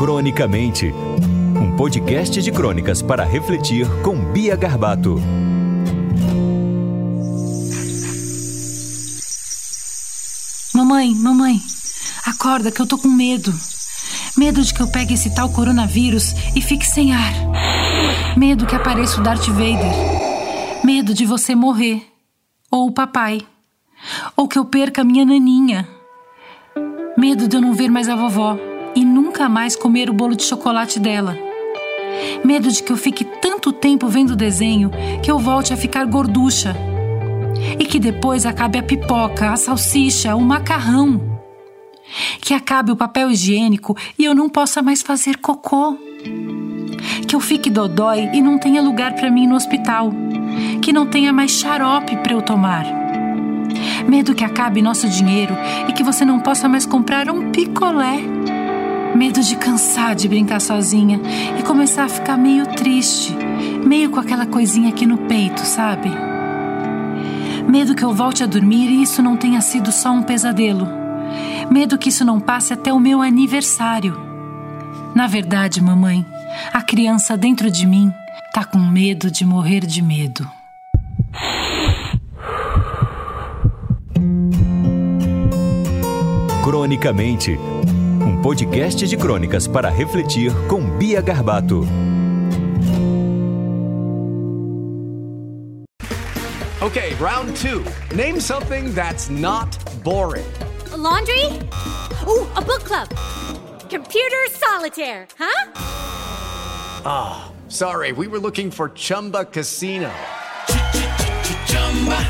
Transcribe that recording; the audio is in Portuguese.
Cronicamente, um podcast de crônicas para refletir com Bia Garbato. Mamãe, mamãe, acorda que eu tô com medo. Medo de que eu pegue esse tal coronavírus e fique sem ar. Medo que apareça o Darth Vader. Medo de você morrer. Ou o papai. Ou que eu perca a minha naninha. Medo de eu não ver mais a vovó nunca mais comer o bolo de chocolate dela. Medo de que eu fique tanto tempo vendo o desenho que eu volte a ficar gorducha. E que depois acabe a pipoca, a salsicha, o macarrão. Que acabe o papel higiênico e eu não possa mais fazer cocô. Que eu fique dodói e não tenha lugar para mim no hospital. Que não tenha mais xarope para eu tomar. Medo que acabe nosso dinheiro e que você não possa mais comprar um picolé. Medo de cansar de brincar sozinha e começar a ficar meio triste, meio com aquela coisinha aqui no peito, sabe? Medo que eu volte a dormir e isso não tenha sido só um pesadelo. Medo que isso não passe até o meu aniversário. Na verdade, mamãe, a criança dentro de mim tá com medo de morrer de medo. Cronicamente, um podcast de crônicas para refletir com Bia Garbato. Okay, round two. Name something that's not boring. A laundry? Ooh, a book club. Computer solitaire, huh? Ah, sorry, we were looking for Chumba Casino.